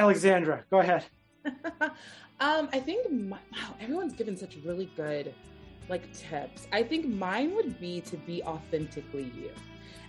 Alexandra, go ahead. um, I think my, wow, everyone's given such really good like tips. I think mine would be to be authentically you.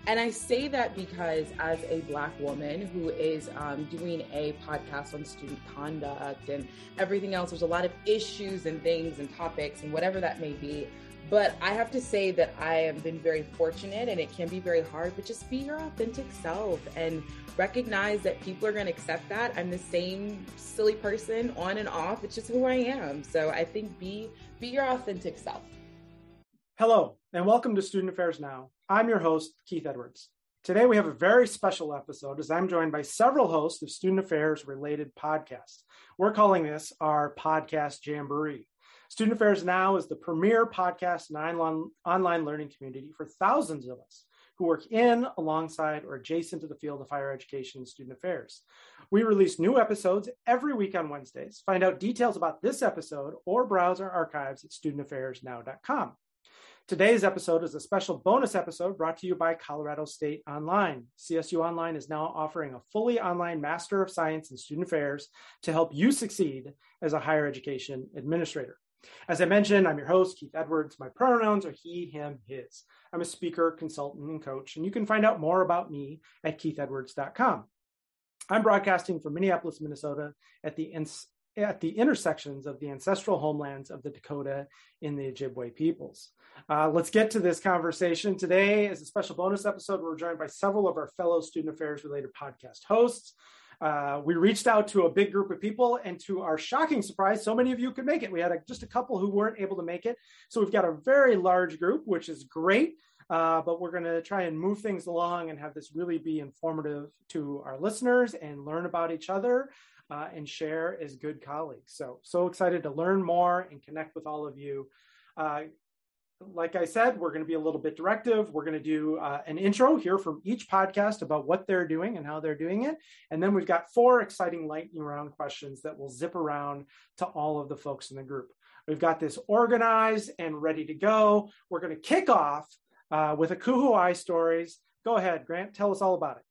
And I say that because, as a Black woman who is um, doing a podcast on student conduct and everything else, there's a lot of issues and things and topics and whatever that may be. But I have to say that I have been very fortunate and it can be very hard, but just be your authentic self and recognize that people are going to accept that. I'm the same silly person on and off. It's just who I am. So I think be be your authentic self. Hello, and welcome to Student Affairs Now. I'm your host, Keith Edwards. Today we have a very special episode as I'm joined by several hosts of student affairs related podcasts. We're calling this our podcast jamboree. Student Affairs Now is the premier podcast and online learning community for thousands of us who work in, alongside, or adjacent to the field of higher education and student affairs. We release new episodes every week on Wednesdays. Find out details about this episode or browse our archives at studentaffairsnow.com. Today's episode is a special bonus episode brought to you by Colorado State Online. CSU Online is now offering a fully online Master of Science in Student Affairs to help you succeed as a higher education administrator. As I mentioned, I'm your host, Keith Edwards. My pronouns are he, him, his. I'm a speaker, consultant, and coach, and you can find out more about me at keithedwards.com. I'm broadcasting from Minneapolis, Minnesota at the at the intersections of the ancestral homelands of the Dakota in the Ojibwe peoples. Uh, let's get to this conversation. Today, as a special bonus episode, we're joined by several of our fellow student affairs related podcast hosts. Uh, we reached out to a big group of people, and to our shocking surprise, so many of you could make it. We had a, just a couple who weren't able to make it. So we've got a very large group, which is great. Uh, but we're going to try and move things along and have this really be informative to our listeners and learn about each other uh, and share as good colleagues. So, so excited to learn more and connect with all of you. Uh, like I said, we're going to be a little bit directive. We're going to do uh, an intro here from each podcast about what they're doing and how they're doing it. And then we've got four exciting lightning round questions that will zip around to all of the folks in the group. We've got this organized and ready to go. We're going to kick off uh, with a ACUHO-I stories. Go ahead, Grant, tell us all about it.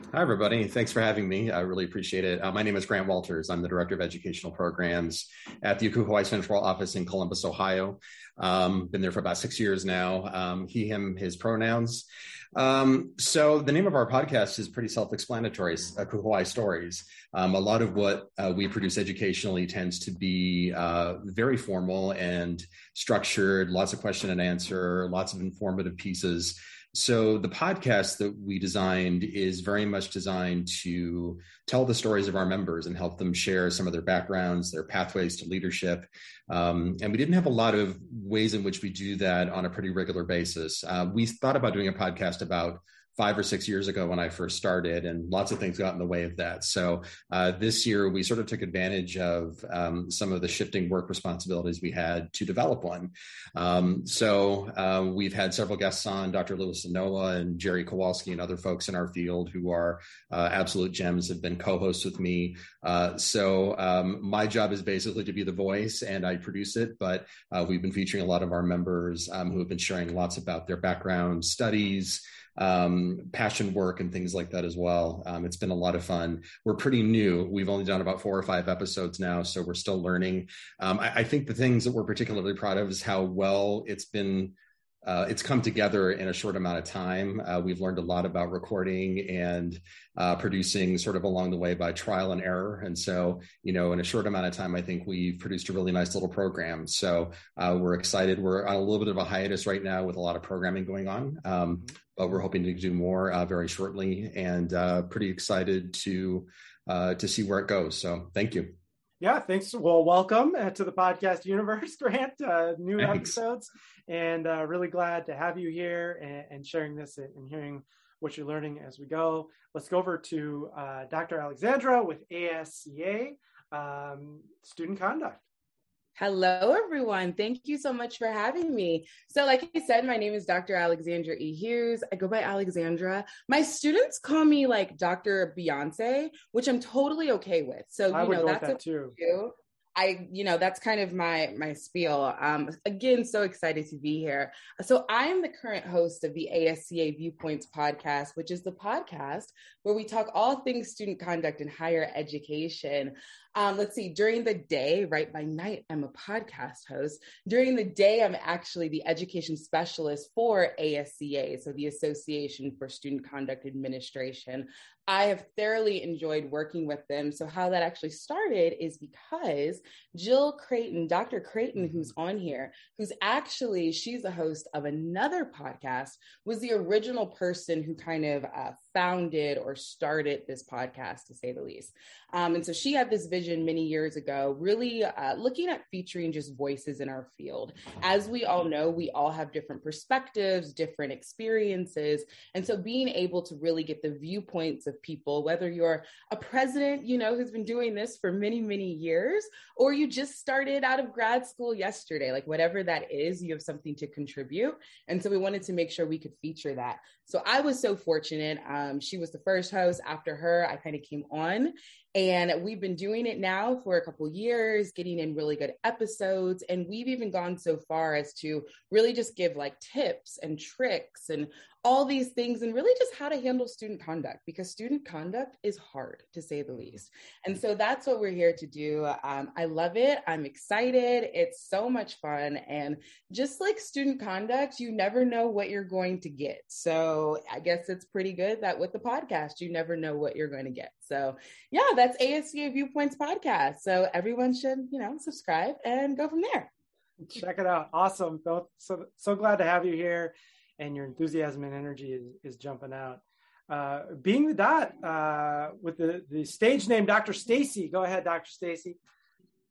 Hi, everybody. Thanks for having me. I really appreciate it. Uh, my name is Grant Walters. I'm the Director of Educational Programs at the ACUHO-I Central Office in Columbus, Ohio. Um, been there for about six years now. Um, he, him, his pronouns. Um, so the name of our podcast is pretty self-explanatory, uh, ACUHO-I Stories. Um, a lot of what uh, we produce educationally tends to be uh, very formal and structured, lots of question and answer, lots of informative pieces so the podcast that we designed is very much designed to tell the stories of our members and help them share some of their backgrounds, their pathways to leadership. Um, and we didn't have a lot of ways in which we do that on a pretty regular basis. Uh, we thought about doing a podcast about five or six years ago when I first started, and lots of things got in the way of that. So uh, this year we sort of took advantage of um, some of the shifting work responsibilities we had to develop one. Um, so uh, we've had several guests on, Dr. Louis Sanoa and Jerry Kowalski and other folks in our field who are uh, absolute gems have been co-hosts with me. Uh, so um, my job is basically to be the voice and I produce it, but uh, we've been featuring a lot of our members um, who have been sharing lots about their background studies, um, passion work and things like that as well. Um, it's been a lot of fun. We're pretty new. We've only done about four or five episodes now, so we're still learning. Um, I, I, think the things that we're particularly proud of is how well it's been. Uh, it's come together in a short amount of time. Uh, we've learned a lot about recording and uh, producing sort of along the way by trial and error. And so, you know, in a short amount of time, I think we've produced a really nice little program. So uh, we're excited. We're on a little bit of a hiatus right now with a lot of programming going on. Um, but we're hoping to do more uh, very shortly and uh, pretty excited to to see where it goes. So thank you. Yeah, thanks. Well, welcome uh, to the podcast universe, Grant. Uh, new thanks. episodes, and uh, really glad to have you here and, and, sharing this and hearing what you're learning as we go. Let's go over to Dr. Alexandra with ASCA um, Student Conduct. Hello, everyone. Thank you so much for having me. So, like I said, my name is Dr. Alexandra E. Hughes. I go by Alexandra. My students call me like Dr. Beyonce, which I'm totally okay with. So, you know, that's that too. I, you know, that's kind of my my spiel. Um, again, so excited to be here. So I am the current host of the ASCA Viewpoints podcast, which is the podcast where we talk all things student conduct in higher education. Um, let's see, during the day, right by night, I'm a podcast host. During the day, I'm actually the education specialist for ASCA, so the Association for Student Conduct Administration. I have thoroughly enjoyed working with them. So, how that actually started is because Jill Creighton, Dr. Creighton, mm-hmm. who's on here, who's actually she's a host of another podcast, was the original person who kind of uh, founded or started this podcast, to say the least. Um, and so she had this vision many years ago, really uh, looking at featuring just voices in our field. As we all know, we all have different perspectives, different experiences. And so being able to really get the viewpoints of people, whether you're a president, you know, who's been doing this for many, many years, or you just started out of grad school yesterday, like whatever that is, you have something to contribute. And so we wanted to make sure we could feature that. So I was so fortunate. Um, Um, she was the first host. After her, I kind of came on. And we've been doing it now for a couple years, getting in really good episodes. And we've even gone so far as to really just give like tips and tricks and all these things and really just how to handle student conduct because student conduct is hard to say the least. And so that's what we're here to do. Um, I love it. I'm excited. It's so much fun. And just like student conduct, you never know what you're going to get. So I guess it's pretty good that with the podcast, you never know what you're going to get. So yeah, that's ASCA Viewpoints podcast. So everyone should, you know, subscribe and go from there. Check it out. Awesome. So, so glad to have you here and your enthusiasm and energy is, is jumping out. Uh, being the dot uh, with the, the stage name Dr. Stacy. Go ahead, Dr. Stacy.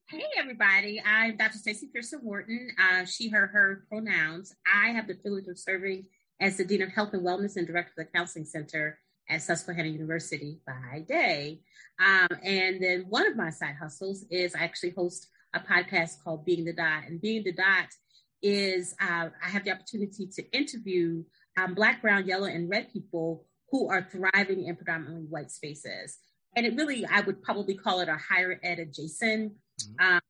Hey, everybody. I'm Dr. Stacy Pearson Wharton. Uh, she, her, her pronouns. I have the privilege of serving as the Dean of Health and Wellness and Director of the Counseling Center at Susquehanna University by day. Um, and then one of my side hustles is I actually host a podcast called Being the Dot. And Being the Dot is uh, I have the opportunity to interview um, Black, Brown, Yellow, and Red people who are thriving in predominantly white spaces. And it really, I would probably call it a higher ed adjacent mm-hmm. um,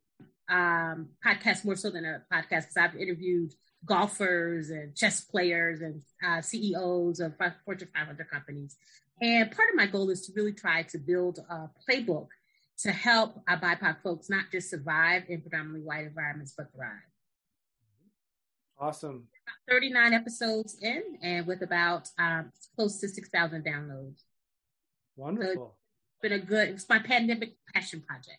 um, podcast more so than a podcast because I've interviewed golfers and chess players and uh, CEOs of Fortune 500 companies. And part of my goal is to really try to build a playbook to help our BIPOC folks not just survive in predominantly white environments, but thrive. Awesome. 39 episodes in and with about um, close to 6,000 downloads. Wonderful. So it's been a good, it's my pandemic passion project.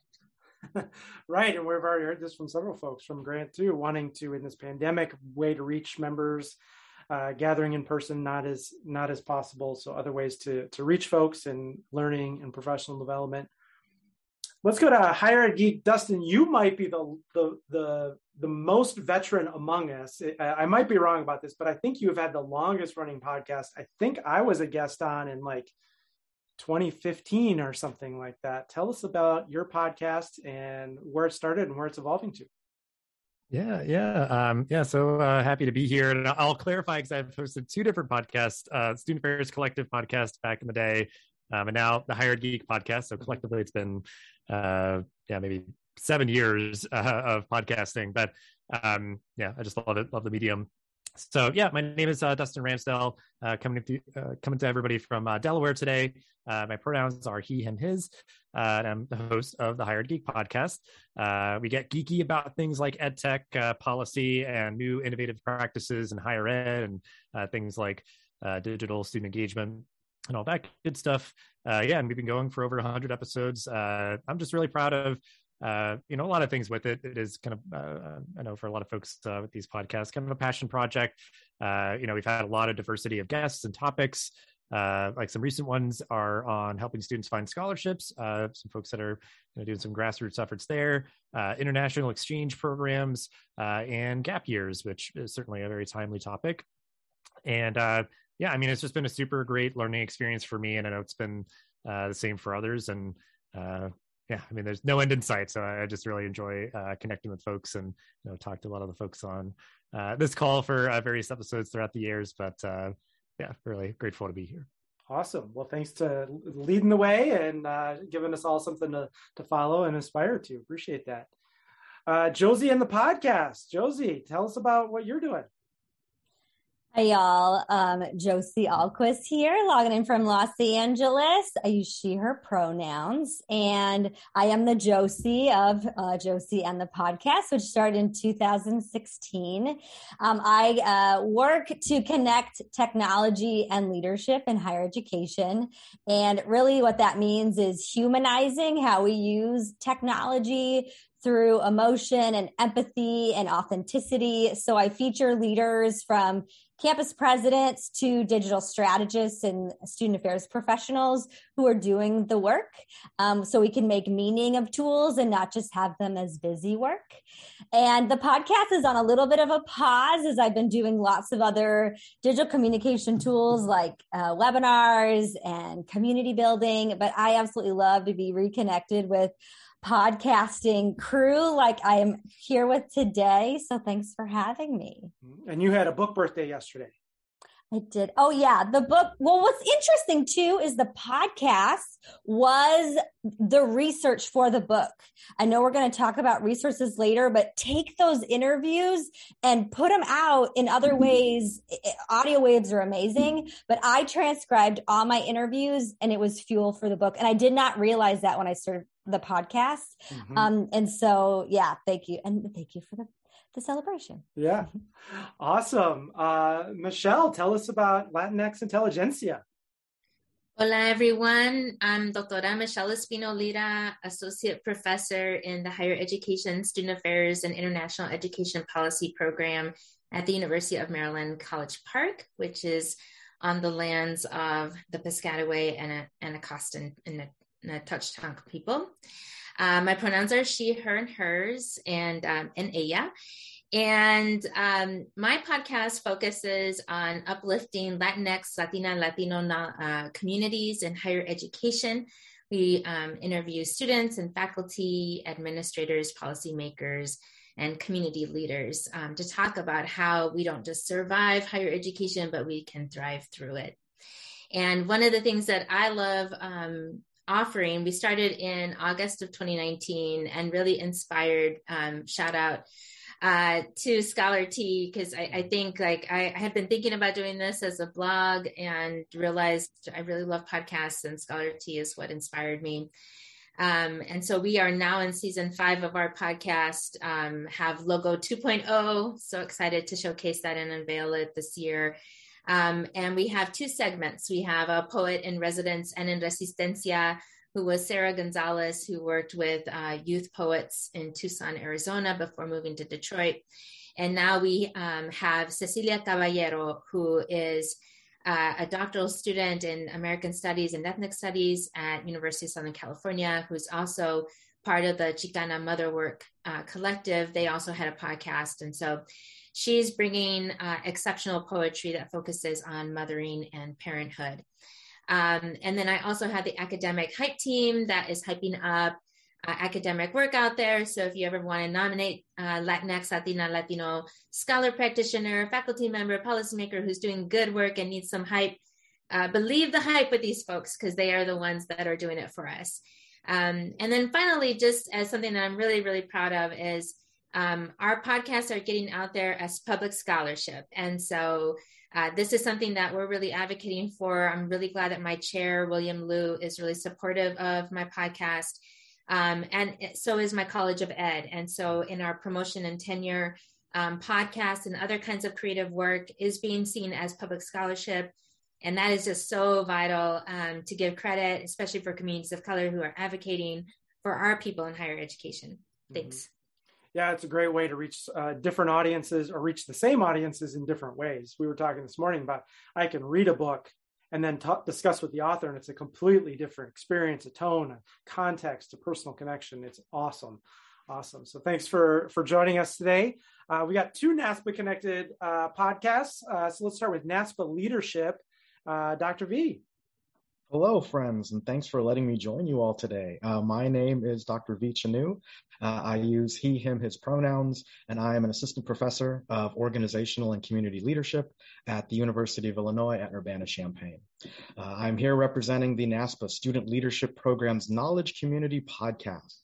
right. And we've already heard this from several folks from Grant too, wanting to, in this pandemic, way to reach members. Uh, gathering in person not as not as possible so other ways to to reach folks and learning and professional development let's go to higher ed geek dustin you might be the the the the most veteran among us. I might be wrong about this, but I think you have had the longest running podcast. I think I was a guest on in like 2015 or something like that. Tell us about your podcast and where it started and where it's evolving to. Yeah, yeah, um, yeah. So uh, happy to be here, and I'll clarify because I've hosted two different podcasts: uh, Student Affairs Collective podcast back in the day, um, and now the Higher Ed Geek podcast. So collectively, it's been uh, yeah maybe seven years uh, of podcasting, but um, yeah, I just love it, love the medium. So yeah, my name is uh, Dustin Ramsdell, uh, coming to uh, coming to everybody from uh, Delaware today. Uh, my pronouns are he, him, his, and I'm the host of the Higher Ed Geek podcast. we get geeky about things like ed tech policy and new innovative practices in higher ed, and things like digital student engagement and all that good stuff. yeah, and we've been going for over 100 episodes. I'm just really proud of uh, you know, a lot of things with it. It is kind of, uh, I know for a lot of folks uh, with these podcasts, kind of a passion project. Uh, you know, we've had a lot of diversity of guests and topics. Uh, like some recent ones are on helping students find scholarships. Uh, some folks that are you know, doing some grassroots efforts there, international exchange programs, and gap years, which is certainly a very timely topic. And yeah, I mean, it's just been a super great learning experience for me, and I know it's been the same for others. And yeah, I mean, there's no end in sight. So I just really enjoy uh, connecting with folks and you know talk to a lot of the folks on uh, this call for uh, various episodes throughout the years. But uh, yeah, really grateful to be here. Awesome. Well, thanks to leading the way and uh, giving us all something to to follow and aspire to. Appreciate that. uh, Josie and the podcast. Josie, tell us about what you're doing. Hi, y'all. Um, Josie Ahlquist here, logging in from Los Angeles. I use she, her pronouns, and I am the Josie of uh, Josie and the podcast, which started in 2016. Um, I uh, work to connect technology and leadership in higher education. And really, what that means is humanizing how we use technology through emotion and empathy and authenticity. So I feature leaders from campus presidents to digital strategists and student affairs professionals who are doing the work um, so we can make meaning of tools and not just have them as busy work and the podcast is on a little bit of a pause as i've been doing lots of other digital communication tools like uh, webinars and community building but i absolutely love to be reconnected with podcasting crew like I am here with today. So thanks for having me. Mm-hmm. And you had a book birthday yesterday. I did. Oh yeah, the book. Well, what's interesting too is the podcast was the research for the book. I know we're going to talk about resources later, but take those interviews and put them out in other mm-hmm. ways. Audio waves are amazing, but I transcribed all my interviews and it was fuel for the book. And I did not realize that when I started the podcast. Mm-hmm. Um, and so, yeah, thank you. And thank you for the, the celebration. Yeah. Awesome. Uh, Michelle, tell us about Latinx Intelligentsia. Hola, everyone. I'm Dr. Michelle Espino Lira, Associate Professor in the Higher Education, Student Affairs, and International Education Policy Program at the University of Maryland College Park, which is on the lands of the Piscataway and Anacostan and uh, touch tongue people. Uh, my pronouns are she, her, and hers, and um, and ella. And um, my podcast focuses on uplifting Latinx, Latina, Latino uh, communities in higher education. We um, interview students and faculty, administrators, policymakers, and community leaders um, to talk about how we don't just survive higher education, but we can thrive through it. And one of the things that I love um, offering. We started in August of 2019 and really inspired. Um, shout out uh, to Scholar Tea because I, I, think like I, I, have been thinking about doing this as a blog and realized I really love podcasts and Scholar Tea is what inspired me. Um, and so we are now in season five of our podcast, um, have logo 2.0. So excited to showcase that and unveil it this year. Um, and we have two segments. We have a poet in residence and in Resistencia, who was Sarah Gonzalez, who worked with uh, youth poets in Tucson, Arizona, before moving to Detroit. And now we um, have Cecilia Caballero, who is uh, a doctoral student in American Studies and Ethnic Studies at University of Southern California, who's also part of the Chicana Motherwork uh, Collective. They also had a podcast. And so she's bringing uh, exceptional poetry that focuses on mothering and parenthood. Um, and then I also have the academic hype team that is hyping up uh, academic work out there. So if you ever want to nominate uh, Latinx, Latina, Latino scholar practitioner, faculty member, policymaker who's doing good work and needs some hype, uh, believe the hype with these folks because they are the ones that are doing it for us. Um, and then finally, just as something that I'm really, really proud of is um, our podcasts are getting out there as public scholarship. And so uh, this is something that we're really advocating for. I'm really glad that my chair, William Liu, is really supportive of my podcast. Um, and so is my College of Ed. And so in our promotion and tenure um, podcasts and other kinds of creative work is being seen as public scholarship. And that is just so vital um, to give credit, especially for communities of color who are advocating for our people in higher education. Thanks. Mm-hmm yeah, it's a great way to reach uh, different audiences or reach the same audiences in different ways. We were talking this morning about I can read a book and then talk, discuss with the author, and it's a completely different experience, a tone, a context, a personal connection. It's awesome, awesome. So thanks for for joining us today. Uh, we got two NASPA connected uh, podcasts. Uh, so let's start with NASPA leadership. Uh, Dr. V. Hello, friends, and thanks for letting me join you all today. Uh, my name is Dr. V. Chunoo. Uh, I use he, him, his pronouns, and I am an assistant professor of organizational and community leadership at the University of Illinois at Urbana-Champaign. Uh, I'm here representing the NASPA Student Leadership Program's Knowledge Community Podcast.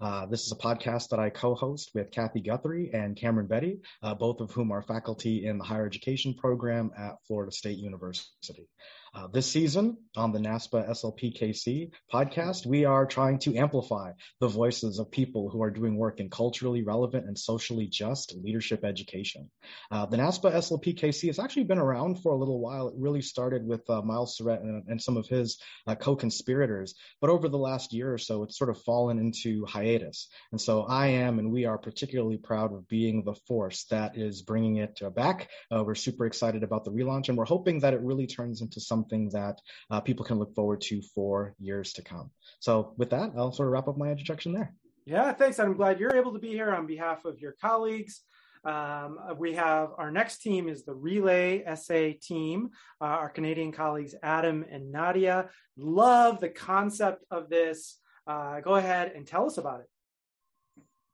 Uh, this is a podcast that I co-host with Kathy Guthrie and Cameron Beatty, uh, both of whom are faculty in the higher education program at Florida State University. Uh, this season on the NASPA SLPKC podcast, we are trying to amplify the voices of people who are doing work in culturally relevant and socially just leadership education. Uh, the NASPA SLPKC has actually been around for a little while. It really started with uh, Miles Surratt and, and, some of his uh, co-conspirators, but over the last year or so, it's sort of fallen into hiatus. And so I am, and we are particularly proud of being the force that is bringing it back. Uh, we're super excited about the relaunch, and we're hoping that it really turns into some something that uh, people can look forward to for years to come. So, with that, I'll sort of wrap up my introduction there. Yeah, thanks. I'm glad you're able to be here on behalf of your colleagues. Um, we have our next team is the Relay Essay team. Uh, our Canadian colleagues Adam and Nadia love the concept of this. Uh, go ahead and tell us about it.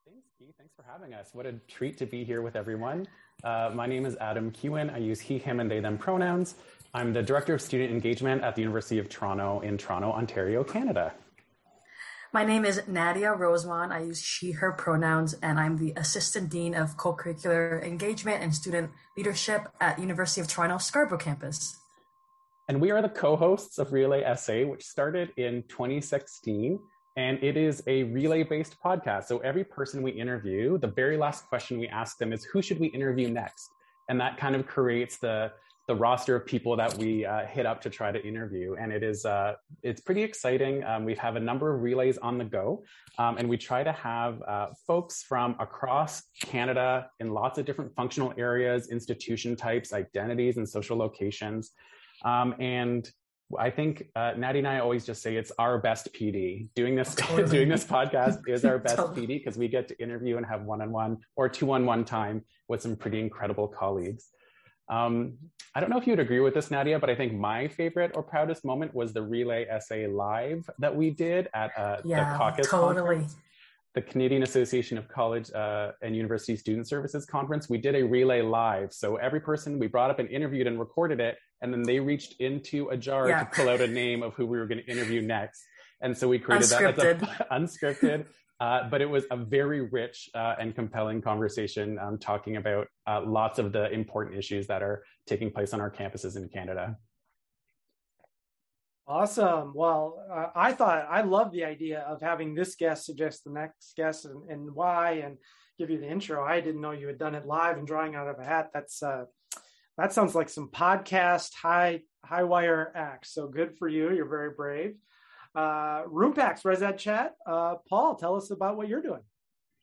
Thanks, Keith. Thanks for having us. What a treat to be here with everyone. Uh, my name is Adam Kuhn. I use he, him, and they, them pronouns. I'm the Director of Student Engagement at the University of Toronto in Toronto, Ontario, Canada. My name is Nadia Rosemond. I use she, her pronouns, and I'm the Assistant Dean of Co-Curricular Engagement and Student Leadership at University of Toronto Scarborough campus. And we are the co-hosts of Relay Essay, which started in 2016, and it is a relay-based podcast. So every person we interview, the very last question we ask them is, who should we interview next? And that kind of creates the the roster of people that we uh, hit up to try to interview, and it is uh, it's pretty exciting. Um, we have a number of relays on the go, um, and we try to have uh, folks from across Canada in lots of different functional areas, institution types, identities, and social locations. Um, and I think uh, Natty and I always just say it's our best PD. Doing this totally. doing this podcast is our best totally. PD because we get to interview and have one on one or two on one time with some pretty incredible colleagues. Um, I don't know if you'd agree with this, Nadia, but I think my favorite or proudest moment was the relay essay live that we did at uh, yeah, the CACUSS totally. conference, the Canadian Association of College uh, and University Student Services conference. We did a relay live, so every person we brought up and interviewed and recorded it, and then they reached into a jar yeah. to pull out a name of who we were going to interview next. And so we created unscripted. that as a unscripted. Uh, but it was a very rich uh, and compelling conversation um, talking about uh, lots of the important issues that are taking place on our campuses in Canada. Awesome. Well, uh, I thought I love the idea of having this guest suggest the next guest and, and, why and give you the intro. I didn't know you had done it live and drawing out of a hat. That's uh, that sounds like some podcast high high wire acts. So good for you. You're very brave uh, Roompact's Res Ed Chat. Uh, Paul, tell us about what you're doing.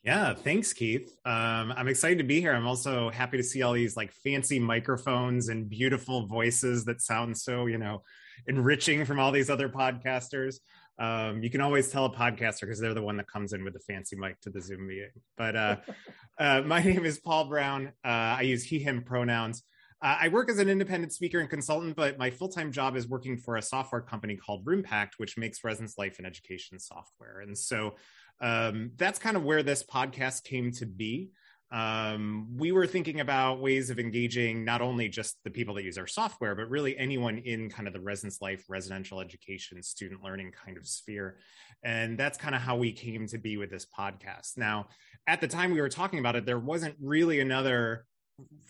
Yeah, thanks, Keith. Um, I'm excited to be here. I'm also happy to see all these like fancy microphones and beautiful voices that sound so, you know, enriching from all these other podcasters. Um, you can always tell a podcaster because they're the one that comes in with the fancy mic to the Zoom meeting. But uh, uh, my name is Paul Brown. Uh, I use he, him pronouns. Uh, I work as an independent speaker and consultant, but my full time job is working for a software company called Roompact, which makes residence life and education software. And so um, that's kind of where this podcast came to be. Um, we were thinking about ways of engaging not only just the people that use our software, but really anyone in kind of the residence life, residential education, student learning kind of sphere. And that's kind of how we came to be with this podcast. Now, at the time we were talking about it, there wasn't really another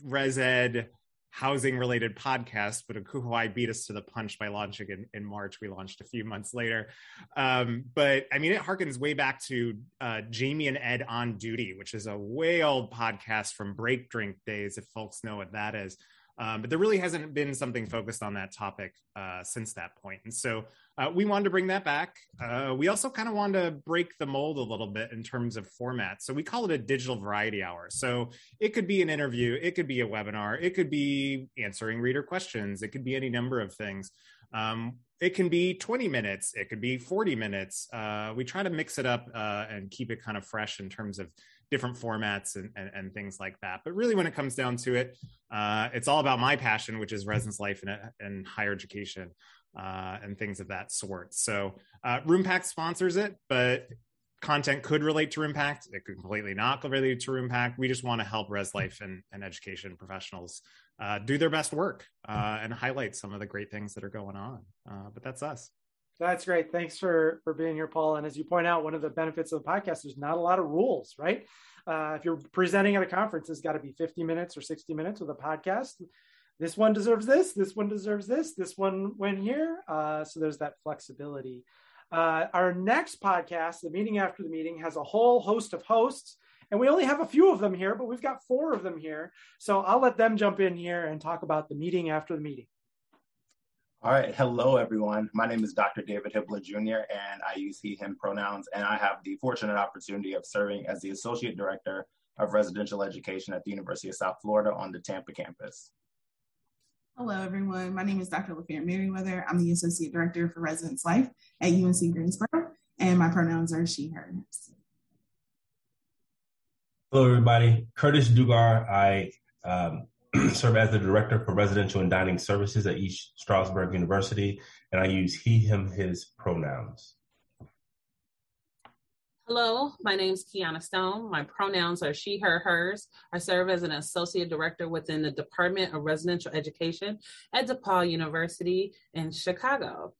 res ed housing related podcast, but ACUHO-I beat us to the punch by launching in, in March. We launched a few months later. Um, but I mean, it harkens way back to uh, Jamie and Ed on Duty, which is a way old podcast from break drink days, if folks know what that is. Um, but there really hasn't been something focused on that topic uh, since that point. And so uh, we wanted to bring that back. Uh, we also kind of wanted to break the mold a little bit in terms of format. So we call it a digital variety hour. So it could be an interview, it could be a webinar, it could be answering reader questions, it could be any number of things. Um, it can be 20 minutes, it could be 40 minutes. Uh, we try to mix it up uh, and keep it kind of fresh in terms of different formats and, and, and, things like that. But really, when it comes down to it, uh, it's all about my passion, which is residence life and, and higher education uh, and things of that sort. So, uh, sponsors it, but content could relate to RoomPact. It could completely not relate to RoomPact. We just want to help res life and, and education professionals uh, do their best work uh, and highlight some of the great things that are going on. Uh, but that's us. That's great. Thanks for for being here, Paul. And as you point out, one of the benefits of the podcast is not a lot of rules, right? Uh, if you're presenting at a conference, it's got to be 50 minutes or 60 minutes with a podcast. This one deserves this. This one deserves this. This one went here. Uh, so there's that flexibility. Uh, our next podcast, the meeting after the meeting, has a whole host of hosts, and we only have a few of them here, but we've got four of them here. So I'll let them jump in here and talk about the meeting after the meeting. All right. Hello, everyone. My name is Dr. David Hibbler Jr., and I use he, him pronouns. And I have the fortunate opportunity of serving as the Associate Director of Residential Education at the University of South Florida on the Tampa campus. Hello, everyone. My name is Dr. LaFayette Merriweather. I'm the Associate Director for Residence Life at UNC Greensboro, and my pronouns are she, her. Hello, everybody. Curtis Dugar. I um, serve as the Director for Residential and Dining Services at East Stroudsburg University, and I use he, him, his pronouns. Hello, my name is Kiana Stone. My pronouns are she, her, hers. I serve as an associate director within the Department of Residential Education at DePaul University in Chicago.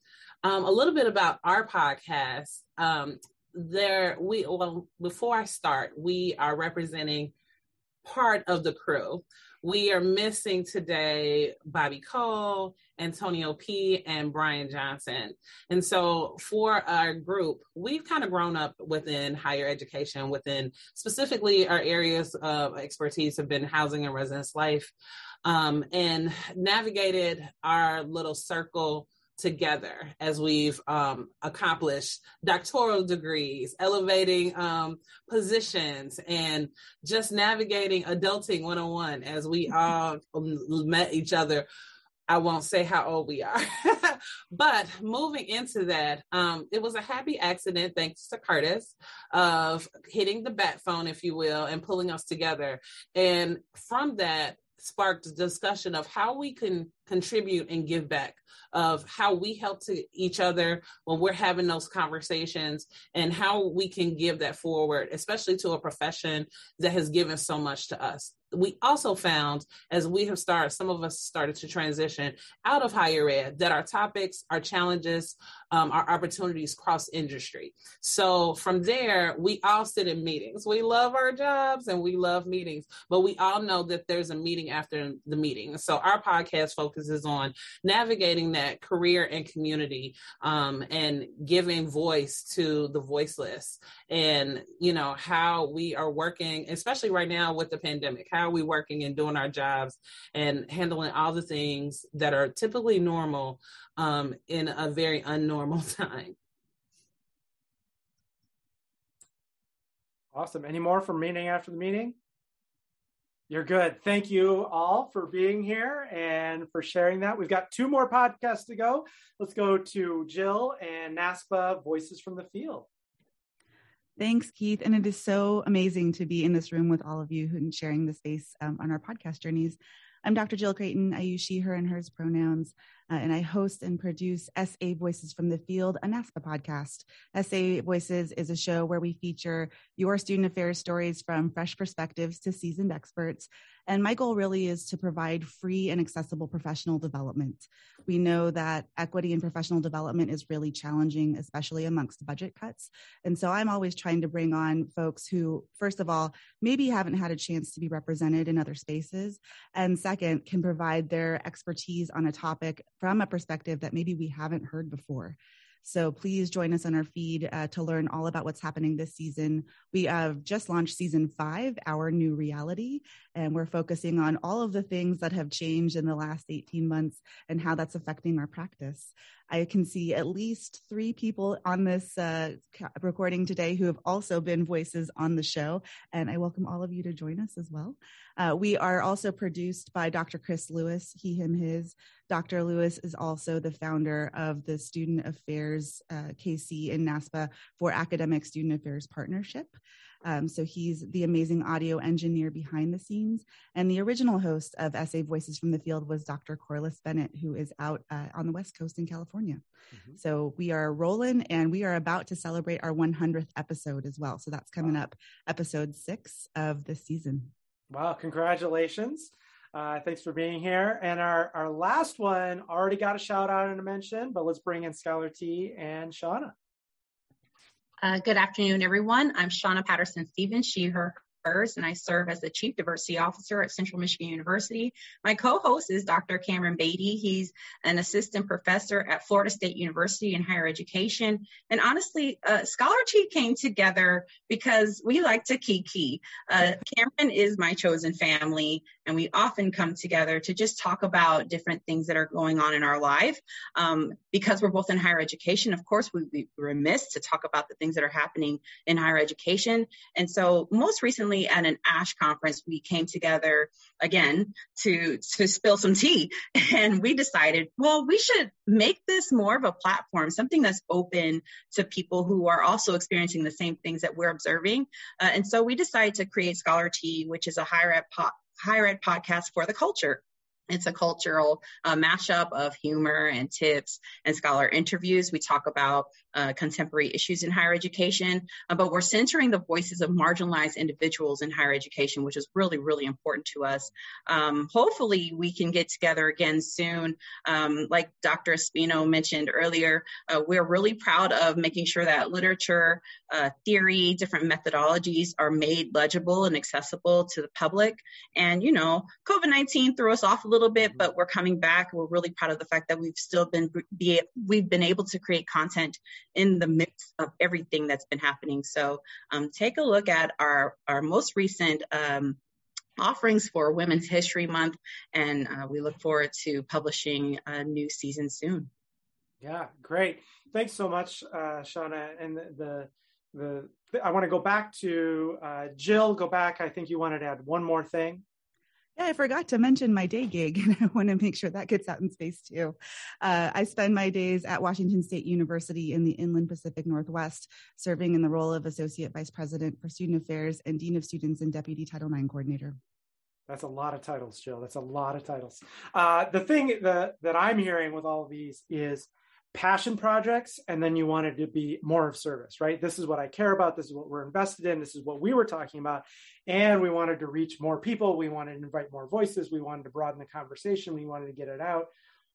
Um, a little bit about our podcast. Um, there, we well before I start, we are representing part of the crew. We are missing today Bobby Cole, Antonio P, and Brian Johnson. And so for our group, we've kind of grown up within higher education, within specifically our areas of expertise have been housing and residence life, um, and navigated our little circle together as we've um, accomplished doctoral degrees, elevating um, positions, and just navigating adulting 101 as we all met each other. I won't say how old we are, but moving into that, um, it was a happy accident, thanks to Curtis, of hitting the bat phone, if you will, and pulling us together. And from that, sparked a discussion of how we can contribute and give back of how we help to each other when we're having those conversations and how we can give that forward especially to a profession that has given so much to us. We also found as we have started some of us started to transition out of higher ed that our topics our challenges um, our opportunities cross industry. So from there we all sit in meetings. We love our jobs and we love meetings but we all know that there's a meeting after the meeting. So our podcast focuses on navigating that career and community um, and giving voice to the voiceless and you know how we are working especially right now with the pandemic how are we working and doing our jobs and handling all the things that are typically normal um, in a very unnormal time. Awesome. Any more from meeting after the meeting you're good. Thank you all for being here and for sharing that. We've got two more podcasts to go. Let's go to Jill and NASPA Voices from the Field. Thanks, Keith. And it is so amazing to be in this room with all of you and sharing the space um, on our podcast journeys. I'm Dr. Jill Creighton. I use she, her, and hers pronouns, uh, and I host and produce SA Voices from the Field, a NASPA podcast. SA Voices is a show where we feature your student affairs stories from fresh perspectives to seasoned experts and my goal really is to provide free and accessible professional development. We know that equity in professional development is really challenging, especially amongst budget cuts. And so I'm always trying to bring on folks who, first of all, maybe haven't had a chance to be represented in other spaces. And second, can provide their expertise on a topic from a perspective that maybe we haven't heard before. So please join us on our feed uh, to learn all about what's happening this season. We have just launched season five, Our New Reality, and we're focusing on all of the things that have changed in the last 18 months and how that's affecting our practice. I can see at least three people on this uh, recording today who have also been voices on the show, and I welcome all of you to join us as well. Uh, we are also produced by Dr. Chris Lewis, he, him, his. Dr. Lewis is also the founder of the Student Affairs uh, KC in NASPA for Academic Student Affairs Partnership. Um, so he's the amazing audio engineer behind the scenes. And the original host of SA Voices from the Field was Dr. Corliss Bennett, who is out uh, on the West Coast in California. Mm-hmm. So we are rolling and we are about to celebrate our 100th episode as well. So that's coming up, episode six of this season. Wow, congratulations. Uh, thanks for being here. And our, our last one already got a shout out and a mention, but let's bring in Scholar Tea and Shauna. Uh, good afternoon, everyone. I'm Shauna Patterson Stevens, she, her, and I serve as the Chief Diversity Officer at Central Michigan University. My co-host is Dr. Cameron Beatty. He's an assistant professor at Florida State University in higher education. And honestly, uh, Scholar Tea came together because we like to kiki. Uh, Cameron is my chosen family, and we often come together to just talk about different things that are going on in our life. Um, because we're both in higher education, of course, we'd be remiss to talk about the things that are happening in higher education. And so most recently, recently at an ASHE conference, we came together again to, to spill some tea. And we decided, well, we should make this more of a platform, something that's open to people who are also experiencing the same things that we're observing. Uh, and so we decided to create Scholar Tea, which is a higher ed, po- higher ed podcast for the culture. It's a cultural uh, mashup of humor and tips and scholar interviews. We talk about uh, contemporary issues in higher education, uh, but we're centering the voices of marginalized individuals in higher education, which is really, really important to us. Um, hopefully, we can get together again soon. Um, like Dr. Espino mentioned earlier, uh, we're really proud of making sure that literature, uh, theory, different methodologies are made legible and accessible to the public. And, you know, COVID 19 threw us off a little bit, but we're coming back. We're really proud of the fact that we've still been, be, we've been able to create content in the mix of everything that's been happening. So um, take a look at our, our most recent um, offerings for Women's History Month, and uh, we look forward to publishing a new season soon. Yeah, great. Thanks so much, uh, Shauna. And the, the, the I want to go back to uh, Jill. Go back. I think you wanted to add one more thing. Yeah, I forgot to mention my day gig, and I want to make sure that gets out in space too. Uh, I spend my days at Washington State University in the Inland Pacific Northwest, serving in the role of Associate Vice President for Student Affairs and Dean of Students and Deputy Title IX Coordinator. That's a lot of titles, Jill. That's a lot of titles. Uh, the thing that, that I'm hearing with all of these is passion projects and then you wanted to be more of service right? This is what i care about. This is what we're invested in. This is what we were talking about. And we wanted to reach more people. We wanted to invite more voices. We wanted to broaden the conversation. We wanted to get it out.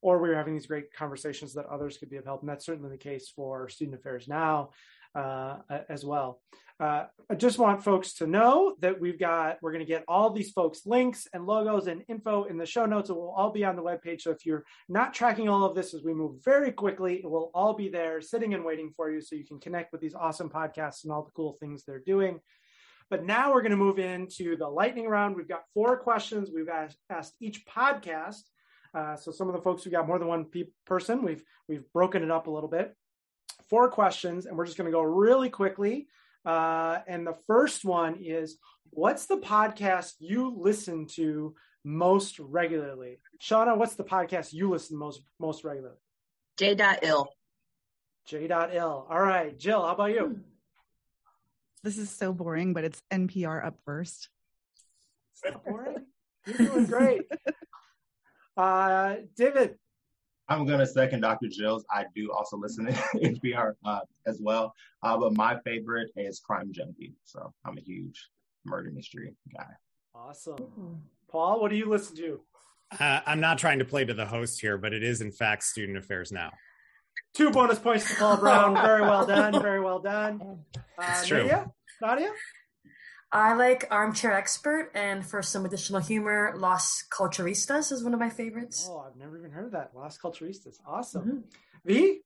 Or we were having these great conversations that others could be of help. And that's certainly the case for student affairs now uh, as well. Uh, I just want folks to know that we've got, we're going to get all these folks links and logos and info in the show notes. It will all be on the webpage. So if you're not tracking all of this as we move very quickly, it will all be there sitting and waiting for you so you can connect with these awesome podcasts and all the cool things they're doing. But now we're going to move into the lightning round. We've got four questions we've asked, asked each podcast. Uh, so some of the folks who got more than one pe- person, we've we've broken it up a little bit four questions, and we're just going to go really quickly. Uh, and the first one is What's the podcast you listen to most regularly? Shauna, what's the podcast you listen most most regularly? J.ill. J.ill. All right. Jill, how about you? This is so boring, but it's NPR up first. It's not boring. You're doing great. uh, David, I'm going to second Dr. Jill's. I do also listen to NPR uh, as well. Uh, but my favorite is Crime Junkie. So I'm a huge murder mystery guy. Awesome. Mm-hmm. Paul, what do you listen to? Uh, I'm not trying to play to the host here, but it is in fact Student Affairs Now. Two bonus points to Paul Brown. Very well done. Very well done. Uh, true. Nadia? Nadia? I like Armchair Expert, and for some additional humor, Los Culturistas is one of my favorites. Oh, I've never even heard of that. Los Culturistas. Awesome. Mm-hmm. V?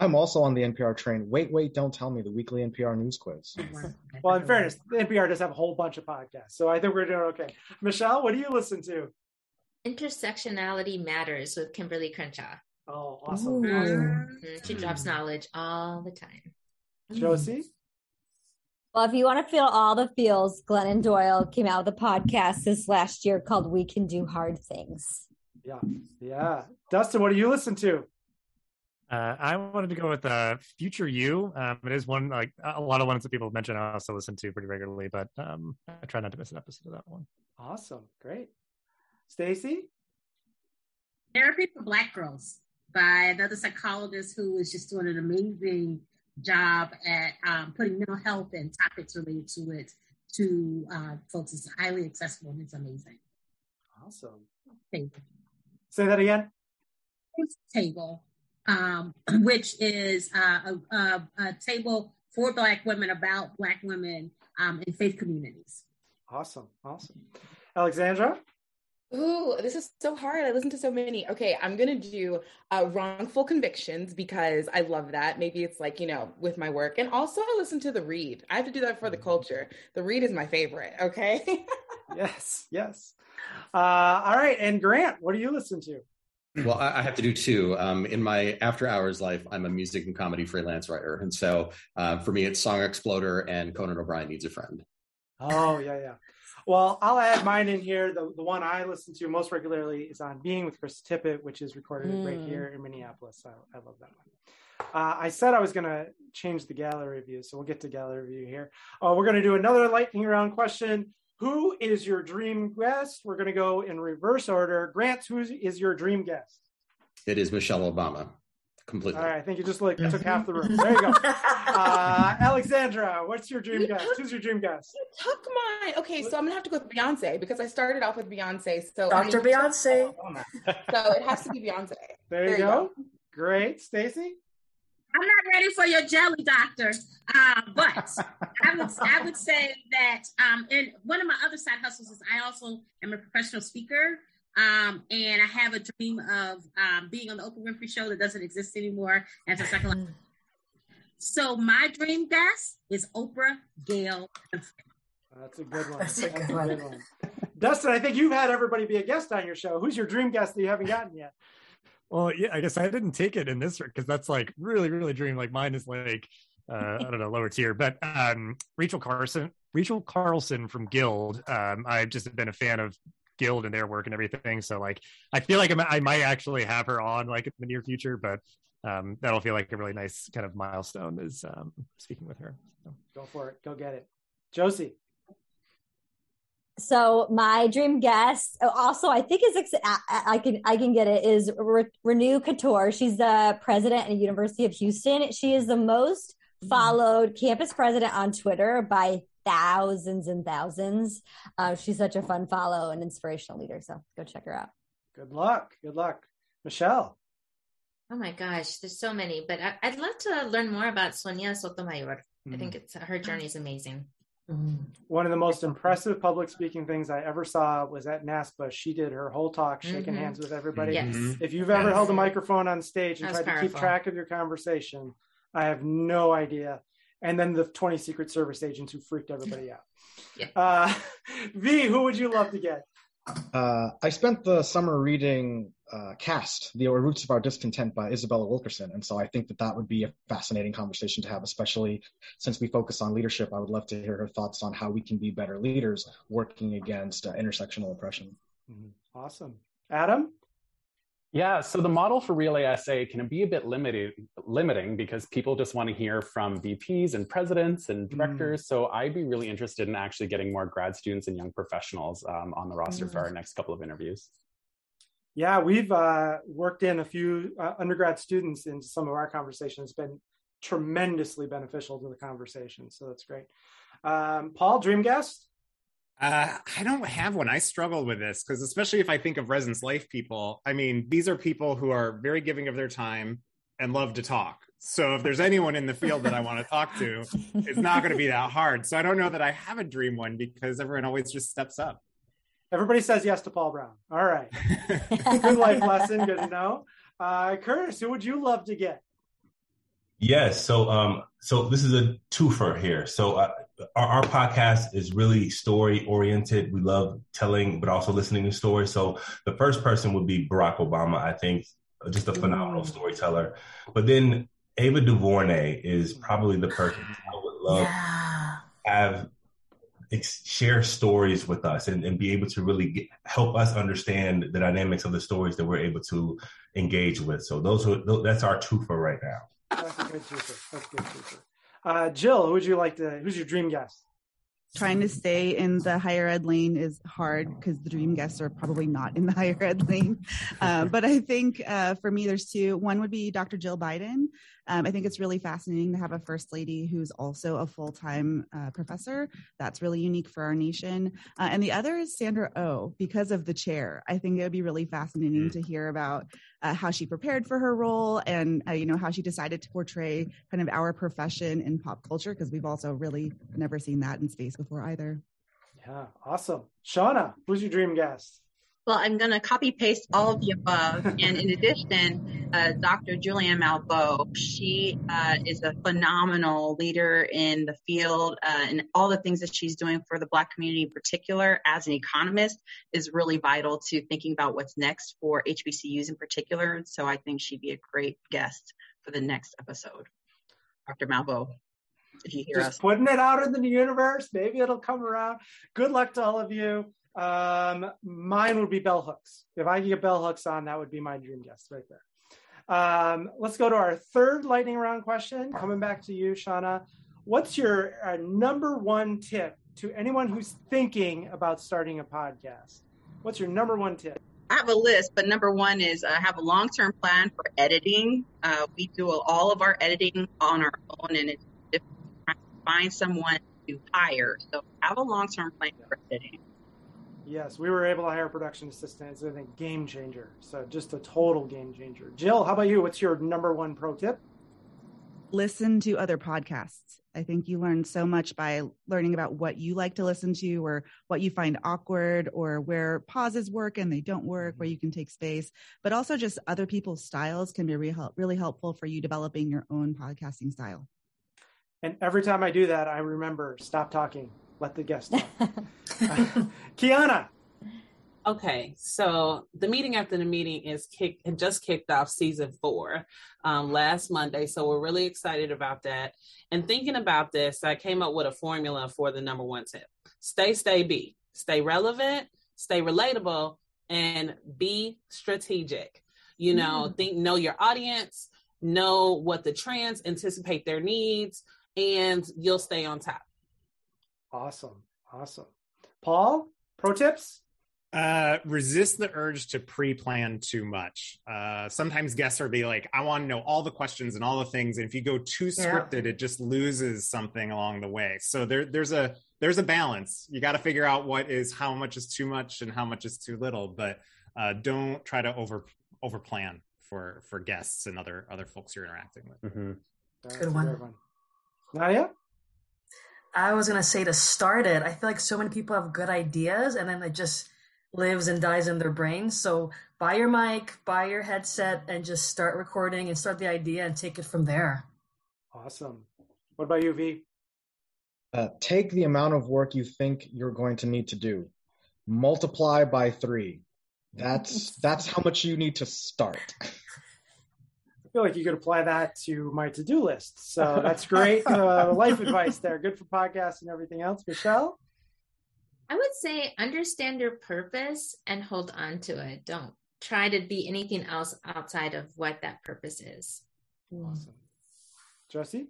I'm also on the NPR train. Wait, wait, don't tell me the weekly NPR news quiz. well, in fairness, the NPR does have a whole bunch of podcasts, so I think we're doing okay. Michelle, what do you listen to? Intersectionality Matters with Kimberlé Crenshaw. Oh, awesome. Mm-hmm. She drops knowledge all the time. Josie? Well, if you want to feel all the feels, Glennon Doyle came out with a podcast this last year called We Can Do Hard Things. Yeah. Yeah. Dustin, what do you listen to? Uh, I wanted to go with uh, Future You. Um, it is one like a lot of ones that people mention. I also listen to pretty regularly, but um, I try not to miss an episode of that one. Awesome, great. Stacy, Therapy for Black Girls by another psychologist who is just doing an amazing job at um, putting mental health and topics related to it to uh, folks. It's highly accessible and it's amazing. Awesome. Table. Say that again. Table, um, which is uh, a, a, a, table for Black women about Black women um, in faith communities. Awesome. Awesome. Alexandra? Ooh, this is so hard. I listen to so many. Okay, I'm gonna do uh, wrongful convictions because I love that. Maybe it's like you know with my work, and also I listen to the read. I have to do that for the culture. The read is my favorite. Okay. yes. Yes. Uh, all right, and Grant, what do you listen to? Well, I have to do two. Um, in my after hours life, I'm a music and comedy freelance writer, and so uh, for me, it's Song Exploder and Conan O'Brien Needs a Friend. Oh yeah, yeah. Well, I'll add mine in here. The, the one I listen to most regularly is on Being with Krista Tippett, which is recorded mm. right here in Minneapolis. I, I love that one. Uh, I said I was going to change the gallery view, so we'll get to gallery view here. Uh, we're going to do another lightning round question. Who is your dream guest? We're going to go in reverse order. Grant, who is your dream guest? It is Michelle Obama completely. All right, I think you just like took half the room. There you go. Uh, Alexandra, what's your dream guest? Who's your dream guest? You took mine. Okay, so I'm gonna have to go with Beyonce because I started off with Beyonce. So Dr. Beyonce. so it has to be Beyonce. There, there you, go. go. Great, Stacy. I'm not ready for your jelly, doctor. Uh, but I would I would say that um, and one of my other side hustles is I also am a professional speaker. Um, and I have a dream of um, being on the Oprah Winfrey Show that doesn't exist anymore as a second. so my dream guest is Oprah Gayle. That's a good one. That's, a, good, one. good one. Dustin, I think you've had everybody be a guest on your show. Who's your dream guest that you haven't gotten yet? Well, yeah, I guess I didn't take it in this because that's like really, really dream. Like mine is like uh, I don't know, lower tier. But um, Rachel Carson, Rachel Carlson from Guild. Um, I've just been a fan of guild and their work and everything. So like, I feel like I might actually have her on like in the near future, but um, that'll feel like a really nice kind of milestone is um, speaking with her. So. Go for it. Go get it. Josie. So my dream guest, oh, also I think is I can I can get it is Renu Khator. She's the president at the University of Houston. She is the most mm. followed campus president on Twitter by thousands and thousands. Uh, she's such a fun follow and inspirational leader. So go check her out. Good luck. Good luck. Michelle. Oh my gosh, there's so many, but I, would love to learn more about Sonia Sotomayor. Mm. I think it's her journey is amazing. Mm. One of the most impressive public speaking things I ever saw was at NASPA. She did her whole talk shaking mm-hmm. hands with everybody. Yes. Mm-hmm. If you've ever yes. held a microphone on stage and tried powerful. to keep track of your conversation, I have no idea and then the 20 Secret Service agents who freaked everybody out. yeah. uh, v, who would you love to get? Uh, I spent the summer reading uh, Caste, The Roots of Our Discontent by Isabella Wilkerson. And so I think that that would be a fascinating conversation to have, especially since we focus on leadership. I would love to hear her thoughts on how we can be better leaders working against uh, intersectional oppression. Mm-hmm. Awesome. Adam? Yeah, so the model for Relay SA can be a bit limited, limiting because people just want to hear from VPs and presidents and directors. Mm. So I'd be really interested in actually getting more grad students and young professionals um, on the roster mm. for our next couple of interviews. Yeah, we've uh, worked in a few uh, undergrad students in some of our conversations. It's been tremendously beneficial to the conversation. So that's great. Um, Paul, dream guest? Uh, I don't have one. I struggle with this because, especially if I think of residence life people, I mean, these are people who are very giving of their time and love to talk. So, if there's anyone in the field that I want to talk to, it's not going to be that hard. So, I don't know that I have a dream one because everyone always just steps up. Everybody says yes to Paul Brown. All right. good life lesson. Good to know. Uh, Curtis, who would you love to get? Yes. So, um, so this is a twofer here. So, uh, our, our, podcast is really story oriented. We love telling, but also listening to stories. So, the first person would be Barack Obama. I think just a phenomenal mm. storyteller. But then Ava DuVernay is probably the person I would love yeah. have share stories with us and, and be able to really get, help us understand the dynamics of the stories that we're able to engage with. So those are that's our two for right now. That's a good twofer. That's a good twofer. Uh, Jill, who would you like to? Who's your dream guest? trying to stay in the higher ed lane is hard because the dream guests are probably not in the higher ed lane. Uh, but I think uh, for me, there's two. One would be Dr. Jill Biden. Um, I think it's really fascinating to have a first lady who's also a full time uh, professor. That's really unique for our nation. Uh, and the other is Sandra O oh, because of the chair. I think it would be really fascinating mm. to hear about uh, how she prepared for her role and uh, you know how she decided to portray kind of our profession in pop culture because we've also really never seen that in space before either. Yeah, awesome. Shauna, who's your dream guest? Well, I'm going to copy paste all of the above. and in addition, uh, Dr. Julianne Malveaux, she uh, is a phenomenal leader in the field uh, and all the things that she's doing for the Black community in particular as an economist is really vital to thinking about what's next for HBCUs in particular. So I think she'd be a great guest for the next episode. Dr. Malveaux if you hear Just us. putting it out in the universe. Maybe it'll come around. Good luck to all of you. Um, mine would be bell hooks. If I could get bell hooks on, that would be my dream guest right there. Um, let's go to our third lightning round question. Coming back to you, Shauna. What's your uh, number one tip to anyone who's thinking about starting a podcast? What's your number one tip? I have a list, but number one is uh, have a long term plan for editing. Uh, we do all of our editing on our own, and it's difficult to find someone to hire. So have a long term plan for editing. Yes, we were able to hire a production assistant. It's a game changer. So just a total game changer. Jill, how about you? What's your number one pro tip? Listen to other podcasts. I think you learn so much by learning about what you like to listen to or what you find awkward or where pauses work and they don't work, where mm-hmm. you can take space, but also just other people's styles can be really helpful for you developing your own podcasting style. And every time I do that, I remember stop talking let the guest talk. Kiana. Okay, so the meeting after the meeting is kicked and just kicked off season four um, last Monday. So we're really excited about that. And thinking about this, I came up with a formula for the number one tip: stay, stay, be, stay relevant, stay relatable, and be strategic. You know, mm. think, know your audience, know what the trends, anticipate their needs, and you'll stay on top. Awesome. Awesome. Paul, pro tips? Uh, resist the urge to pre-plan too much. Uh, sometimes guests are be like, I want to know all the questions and all the things. And if you go too scripted, yeah. it just loses something along the way. So there, there's a, there's a balance. You got to figure out what is, how much is too much and how much is too little, but, uh, don't try to over, over plan for, for guests and other, other folks you're interacting with. Mm-hmm. Good one. one. Nadia? I was gonna say to start it. I feel like so many people have good ideas, and then it just lives and dies in their brains. So buy your mic, buy your headset, and just start recording and start the idea and take it from there. Awesome. What about you, V? Uh, take the amount of work you think you're going to need to do, multiply by three. That's that's how much you need to start. I feel like you could apply that to my to-do list. So that's great uh, life advice there. Good for podcasts and everything else. Michelle? I would say understand your purpose and hold on to it. Don't try to be anything else outside of what that purpose is. Awesome. Josie?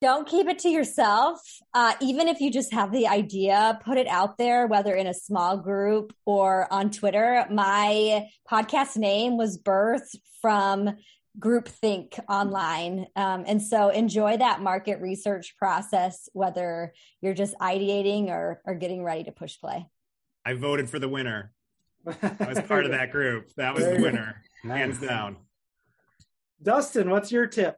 Don't keep it to yourself. Uh, even if you just have the idea, put it out there, whether in a small group or on Twitter. My podcast name was birthed from groupthink online. Um, and so enjoy that market research process, whether you're just ideating or, or getting ready to push play. I voted for the winner. I was part of that group. That was the winner, hands down. Dustin, what's your tip?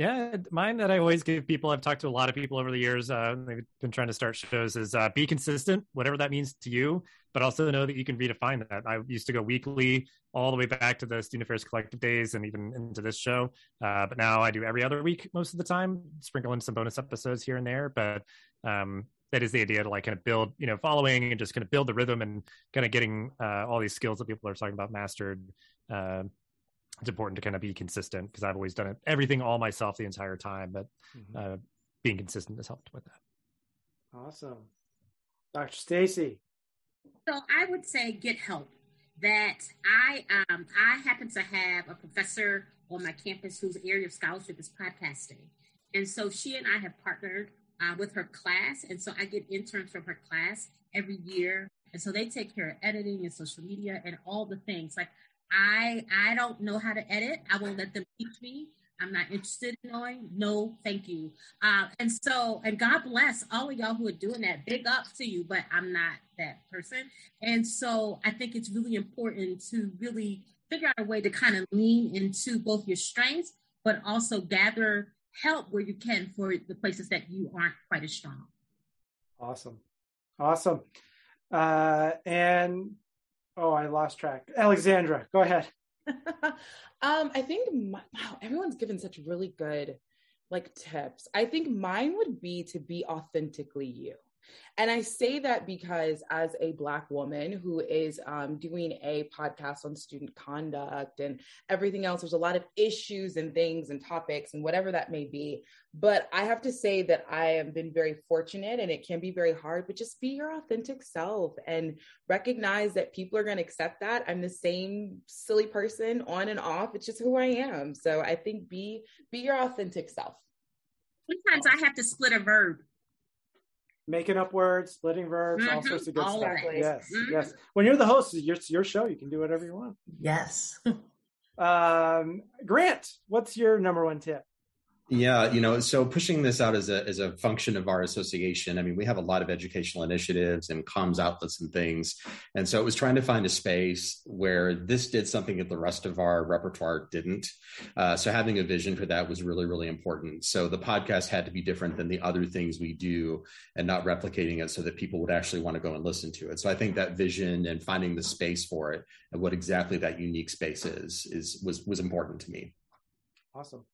Yeah, mine that I always give people. I've talked to a lot of people over the years. Uh, they've been trying to start shows. Is uh, be consistent, whatever that means to you, but also know that you can redefine that. I used to go weekly, all the way back to the Student Affairs Collective days, and even into this show. Uh, but now I do every other week most of the time, sprinkle in some bonus episodes here and there. But um, that is the idea to like kind of build, you know, following and just kind of build the rhythm and kind of getting uh, all these skills that people are talking about mastered uh, it's important to kind of be consistent because I've always done it everything all myself the entire time, but mm-hmm. uh, being consistent has helped with that. Awesome. Dr. Stacy. So I would say get help. That I um, I happen to have a professor on my campus whose area of scholarship is podcasting, and so she and I have partnered uh, with her class, and so I get interns from her class every year, and so they take care of editing and social media and all the things. Like I I don't know how to edit. I will let them teach me. I'm not interested in knowing. No, thank you. Uh, and so, and God bless all of y'all who are doing that. Big up to you, but I'm not that person. And so, I think it's really important to really figure out a way to kind of lean into both your strengths, but also gather help where you can for the places that you aren't quite as strong. Awesome. Awesome. Uh, and oh, I lost track. Alexandra, go ahead. um, I think my, wow, everyone's given such really good like tips. I think mine would be to be authentically you. And I say that because, as a Black woman who is um, doing a podcast on student conduct and everything else, there's a lot of issues and things and topics and whatever that may be. But I have to say that I have been very fortunate and it can be very hard, but just be your authentic self and recognize that people are going to accept that. I'm the same silly person on and off. It's just who I am. So I think be be your authentic self. Sometimes I have to split a verb making up words, splitting verbs, mm-hmm. all sorts of good all stuff. Right. Yes, mm-hmm. yes. When you're the host, it's your show. You can do whatever you want. Yes. um, Grant, what's your number one tip? Yeah, you know, so pushing this out as a as a function of our association. I mean, we have a lot of educational initiatives and comms outlets and things, and so it was trying to find a space where this did something that the rest of our repertoire didn't. Uh, so having a vision for that was really really important. So the podcast had to be different than the other things we do, and not replicating it so that people would actually want to go and listen to it. So I think that vision and finding the space for it and what exactly that unique space is is was was important to me. Awesome.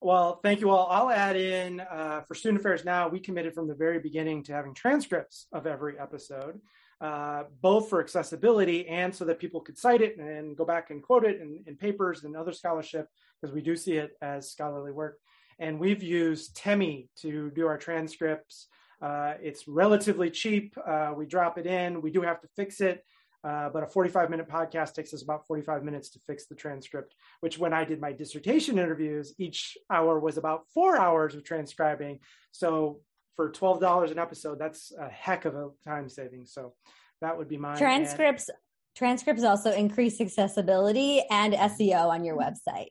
Well, thank you all. I'll add in uh, for Student Affairs Now, we committed from the very beginning to having transcripts of every episode, uh, both for accessibility and so that people could cite it and go back and quote it in, in papers and other scholarship, because we do see it as scholarly work. And we've used Temi to do our transcripts. Uh, it's relatively cheap. Uh, we drop it in. We do have to fix it. Uh, but a 45 minute podcast takes us about 45 minutes to fix the transcript, which when I did my dissertation interviews, each hour was about four hours of transcribing. So for $12 an episode, that's a heck of a time saving. So that would be mine. Transcripts, and, transcripts also increase accessibility and SEO on your website.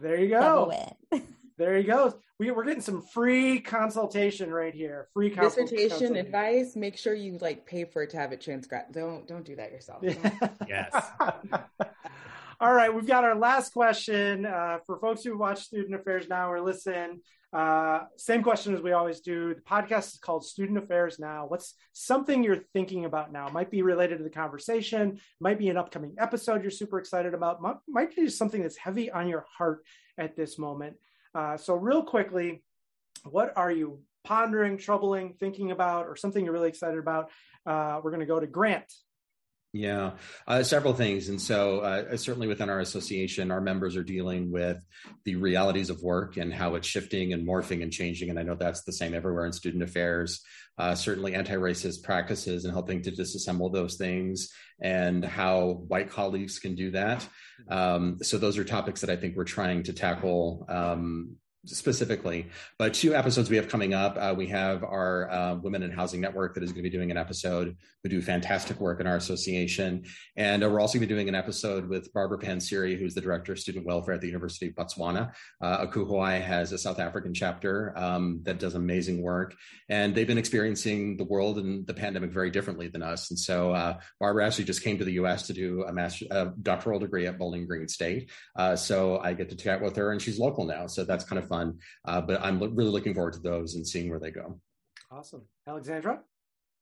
There you go. there you go. We, we're getting some free consultation right here. Free dissertation advice. Make sure you like pay for it to have it transcribed. Don't don't do that yourself. yes. All right, we've got our last question uh, for folks who watch Student Affairs Now or listen. Uh, same question as we always do. The podcast is called Student Affairs Now. What's something you're thinking about now? Might be related to the conversation, might be an upcoming episode you're super excited about, might, might be something that's heavy on your heart at this moment. Uh, so, real quickly, what are you pondering, troubling, thinking about, or something you're really excited about? Uh, we're going to go to Grant. Yeah, uh, several things. And so, uh, certainly within our association, our members are dealing with the realities of work and how it's shifting and morphing and changing. And I know that's the same everywhere in student affairs. Uh, certainly, anti racist practices and helping to disassemble those things and how white colleagues can do that. Um, so, those are topics that I think we're trying to tackle um, specifically. But two episodes we have coming up. Uh, we have our uh, Women in Housing Network that is going to be doing an episode who do fantastic work in our association. And uh, we're also going to be doing an episode with Barbara Pansiri, who's the Director of Student Welfare at the University of Botswana. Uh, has a South African chapter um, that does amazing work. And they've been experiencing the world and the pandemic very differently than us. And so uh, Barbara actually just came to the U.S. to do a, master, a doctoral degree at Bowling Green State. Uh, so I get to chat with her, and she's local now. So that's kind of fun. Uh, but I'm really looking forward to those and seeing where they go. Awesome. Alexandra?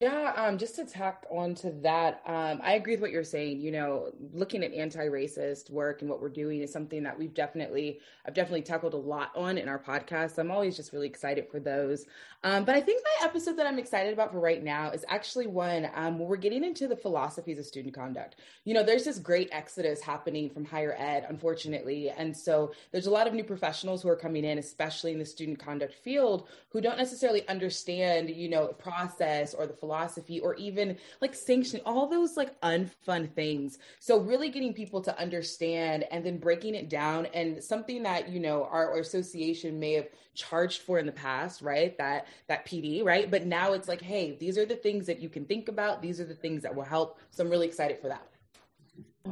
Yeah, um, just to tack on to that, um, I agree with what you're saying. You know, looking at anti-racist work and what we're doing is something that we've definitely, I've definitely tackled a lot on in our podcast. I'm always just really excited for those. Um, but I think my episode that I'm excited about for right now is actually one um, where we're getting into the philosophies of student conduct. You know, there's this great exodus happening from higher ed, unfortunately, and so there's a lot of new professionals who are coming in, especially in the student conduct field, who don't necessarily understand, you know, the process or the philosophy philosophy or even like sanctioning all those like unfun things. So really getting people to understand and then breaking it down and something that you know our, our association may have charged for in the past right? That that pd right? But now it's like hey these are the things that you can think about. These are the things that will help. So i'm really excited for that.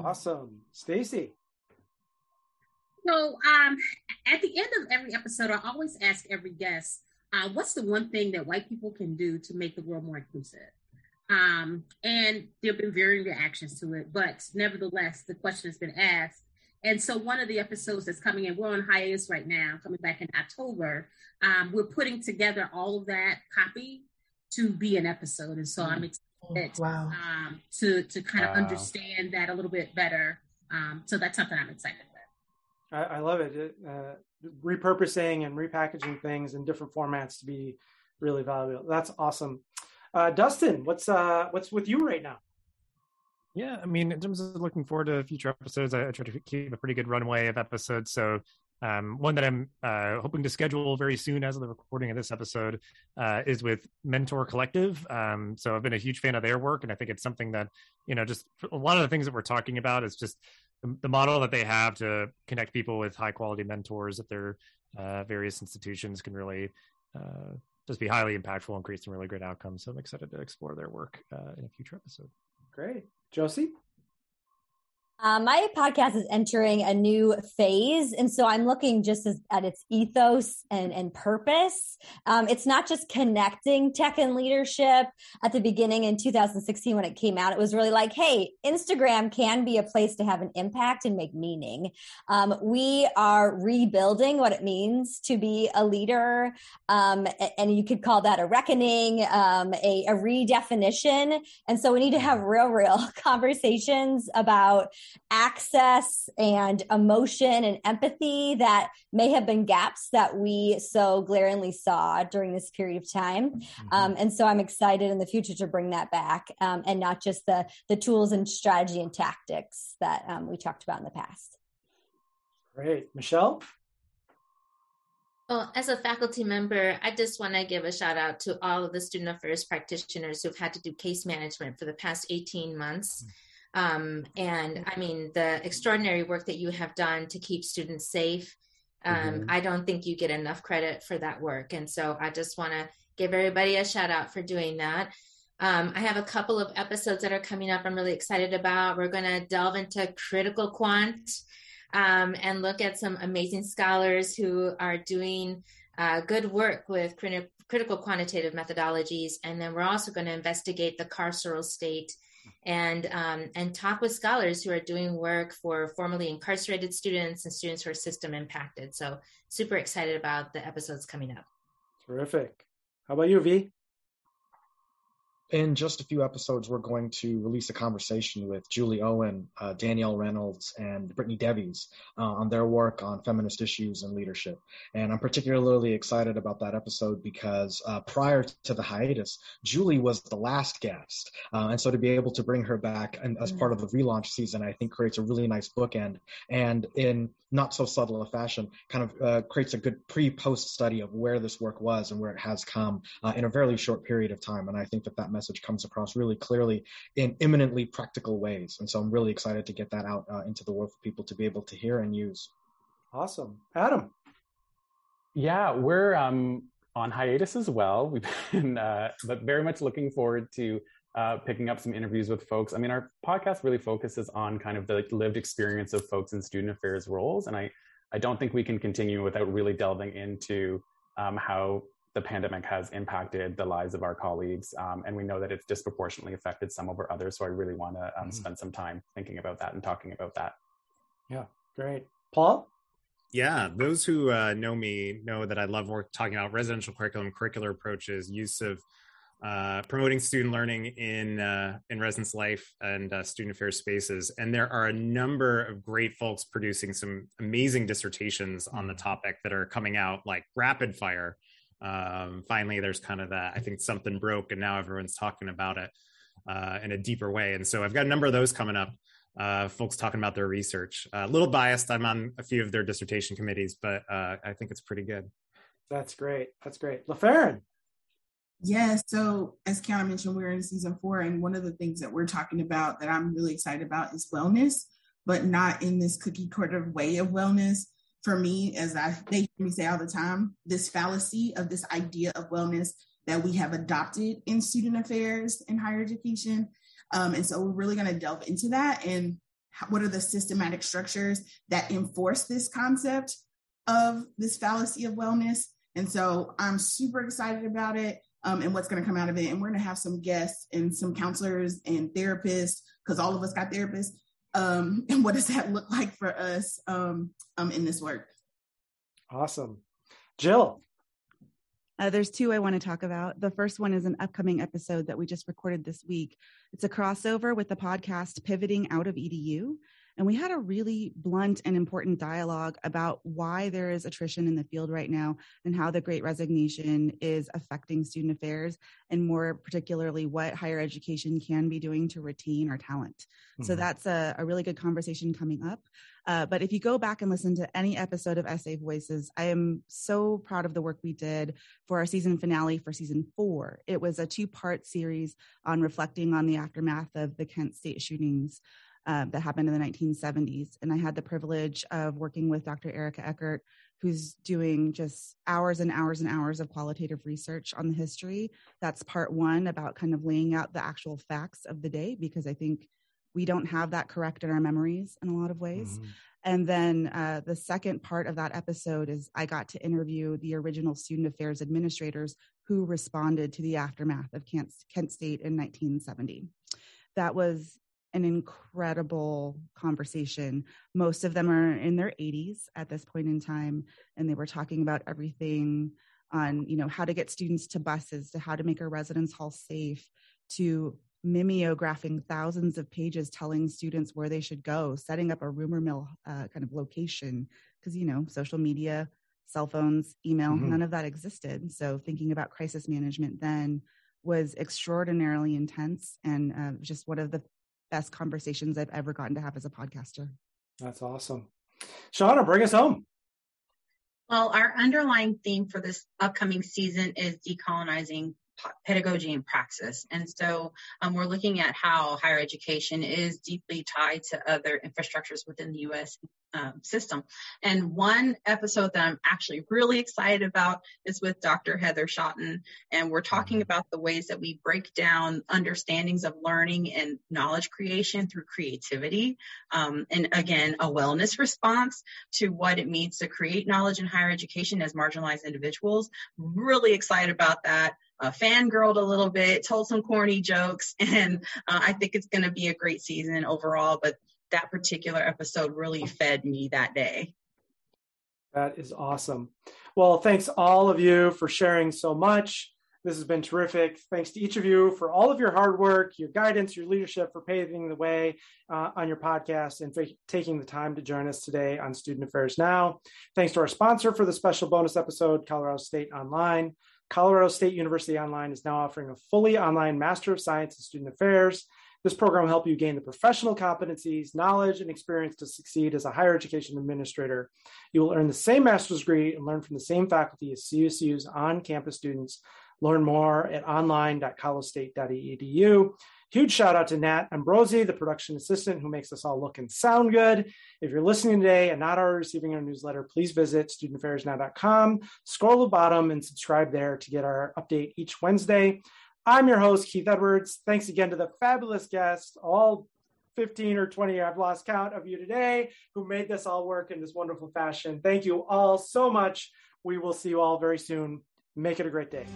Awesome. Stacy. So um, at the end of every episode, I always ask every guest uh, what's the one thing that white people can do to make the world more inclusive? Um, and there have been varying reactions to it, but nevertheless, the question has been asked. And so, one of the episodes that's coming in, we're on hiatus right now, coming back in October. Um, we're putting together all of that copy to be an episode, and so I'm excited wow. um, to to kind of Wow. understand that a little bit better. Um, so that's something I'm excited about. I, I love it. uh, repurposing and repackaging things in different formats to be really valuable. That's awesome. Uh, Dustin, what's uh, what's with you right now? Yeah, I mean, in terms of looking forward to future episodes, I, I try to keep a pretty good runway of episodes. So, um, one that I'm uh, hoping to schedule very soon, as of the recording of this episode, uh, is with Mentor Collective. Um, so, I've been a huge fan of their work, and I think it's something that you know, just a lot of the things that we're talking about is just the, model that they have to connect people with high quality mentors at their uh, various institutions can really uh, just be highly impactful and create some really great outcomes. So, I'm excited to explore their work uh, in a future episode. Great, Josie. Uh, my podcast is entering a new phase. And so I'm looking just as, at its ethos and, and purpose. Um, it's not just connecting tech and leadership. At the beginning in 2016, when it came out, it was really like, hey, Instagram can be a place to have an impact and make meaning. Um, we are rebuilding what it means to be a leader. Um, and you could call that a reckoning, um, a, a redefinition. And so we need to have real, real conversations about access and emotion and empathy that may have been gaps that we so glaringly saw during this period of time. Um, and so I'm excited in the future to bring that back um, and not just the, the tools and strategy and tactics that um, we talked about in the past. Great, Michelle. Well, as a faculty member, I just want to give a shout out to all of the student affairs practitioners who've had to do case management for the past 18 months. Um, and I mean, the extraordinary work that you have done to keep students safe. Um, Mhm. I don't think you get enough credit for that work. And so I just want to give everybody a shout out for doing that. Um, I have a couple of episodes that are coming up I'm really excited about. We're going to delve into critical quant um, and look at some amazing scholars who are doing uh, good work with criti- critical quantitative methodologies. And then we're also going to investigate the carceral state and um, and talk with scholars who are doing work for formerly incarcerated students and students who are system impacted. So super excited about the episodes coming up. Terrific. How about you, V? In just a few episodes, we're going to release a conversation with Julie Owen, uh, Danielle Reynolds, and Brittany Devies uh, on their work on feminist issues and leadership. And I'm particularly excited about that episode because uh, prior to the hiatus, Julie was the last guest. Uh, and so to be able to bring her back and as part of the relaunch season, I think creates a really nice bookend. And in not so subtle a fashion, kind of uh, creates a good pre-post study of where this work was and where it has come uh, in a fairly short period of time. And I think that that message comes across really clearly in imminently practical ways. And so I'm really excited to get that out uh, into the world for people to be able to hear and use. Awesome, Adam. Yeah, we're um, on hiatus as well. We've been, uh, but very much looking forward to uh, picking up some interviews with folks. I mean, our podcast really focuses on kind of the like, lived experience of folks in student affairs roles, and I, I don't think we can continue without really delving into um, how the pandemic has impacted the lives of our colleagues, um, and we know that it's disproportionately affected some over others. So I really want to um, Mhm. spend some time thinking about that and talking about that. Yeah, great. Paul? Yeah, those who uh, know me know that I love work talking about residential curriculum, curricular approaches, use of uh, promoting student learning in uh, in residence life and uh, student affairs spaces. And there are a number of great folks producing some amazing dissertations on the topic that are coming out like rapid fire. Um, finally, there's kind of that. I think something broke, and now everyone's talking about it uh, in a deeper way. And so I've got a number of those coming up. Uh, folks talking about their research. A little biased. I'm on a few of their dissertation committees, but uh, I think it's pretty good. That's great. That's great. LaFerrin. Yeah, so as Kiana mentioned, we're in season four, and one of the things that we're talking about that I'm really excited about is wellness, but not in this cookie cutter way of wellness. For me, as I they hear me say all the time, this fallacy of this idea of wellness that we have adopted in student affairs in higher education. Um, and so we're really going to delve into that and what are the systematic structures that enforce this concept of this fallacy of wellness. And so I'm super excited about it um, and what's going to come out of it. And we're going to have some guests and some counselors and therapists because all of us got therapists. Um, and what does that look like for us um, um, in this work? Awesome. Jill. Uh, there's two I want to talk about. The first one is an upcoming episode that we just recorded this week. It's a crossover with the podcast Pivoting Out of EDU. And we had a really blunt and important dialogue about why there is attrition in the field right now and how the great resignation is affecting student affairs, and more particularly, what higher education can be doing to retain our talent. Mm-hmm. So that's a, a, really good conversation coming up. Uh, but if you go back and listen to any episode of SA Voices, I am so proud of the work we did for our season finale for season four. It was a two part series on reflecting on the aftermath of the Kent State shootings uh, that happened in the 1970s. And I had the privilege of working with Dr. Erica Eckert, who's doing just hours and hours and hours of qualitative research on the history. That's part one about kind of laying out the actual facts of the day, because I think we don't have that correct in our memories in a lot of ways. Mm-hmm. And then uh, the second part of that episode is I got to interview the original student affairs administrators who responded to the aftermath of Kent, Kent State in 1970. That was an incredible conversation. Most of them are in their 80s at this point in time, and they were talking about everything on, you know, how to get students to buses, to how to make our residence hall safe, to mimeographing thousands of pages telling students where they should go, setting up a rumor mill uh, kind of location, because, you know, social media, cell phones, email, mm-hmm. none of that existed. So thinking about crisis management then was extraordinarily intense and uh, just one of the best conversations I've ever gotten to have as a podcaster. That's awesome. Shauna, bring us home. Well, our underlying theme for this upcoming season is decolonizing pedagogy and praxis. And so um, we're looking at how higher education is deeply tied to other infrastructures within the U.S. Um, system. And one episode that I'm actually really excited about is with Dr. Heather Shotton. And we're talking mm-hmm. about the ways that we break down understandings of learning and knowledge creation through creativity. Um, and again, a wellness response to what it means to create knowledge in higher education as marginalized individuals. Really excited about that uh, fangirled a little bit, told some corny jokes, and uh, I think it's going to be a great season overall. But that particular episode really fed me that day. That is awesome. Well, thanks all of you for sharing so much. This has been terrific. Thanks to each of you for all of your hard work, your guidance, your leadership, for paving the way uh, on your podcast and taking the time to join us today on Student Affairs Now. Thanks to our sponsor for the special bonus episode, Colorado State Online. Colorado State University Online is now offering a fully online Master of Science in Student Affairs. This program will help you gain the professional competencies, knowledge, and experience to succeed as a higher education administrator. You will earn the same master's degree and learn from the same faculty as CSU's on campus students. Learn more at online.colostate.edu. Huge shout out to Nat Ambrosi, the production assistant who makes us all look and sound good. If you're listening today and not already receiving our newsletter, please visit studentaffairsnow.com, scroll to the bottom, and subscribe there to get our update each Wednesday. I'm your host, Keith Edwards. Thanks again to the fabulous guests, all 15 or 20, I've lost count of you today, who made this all work in this wonderful fashion. Thank you all so much. We will see you all very soon. Make it a great day.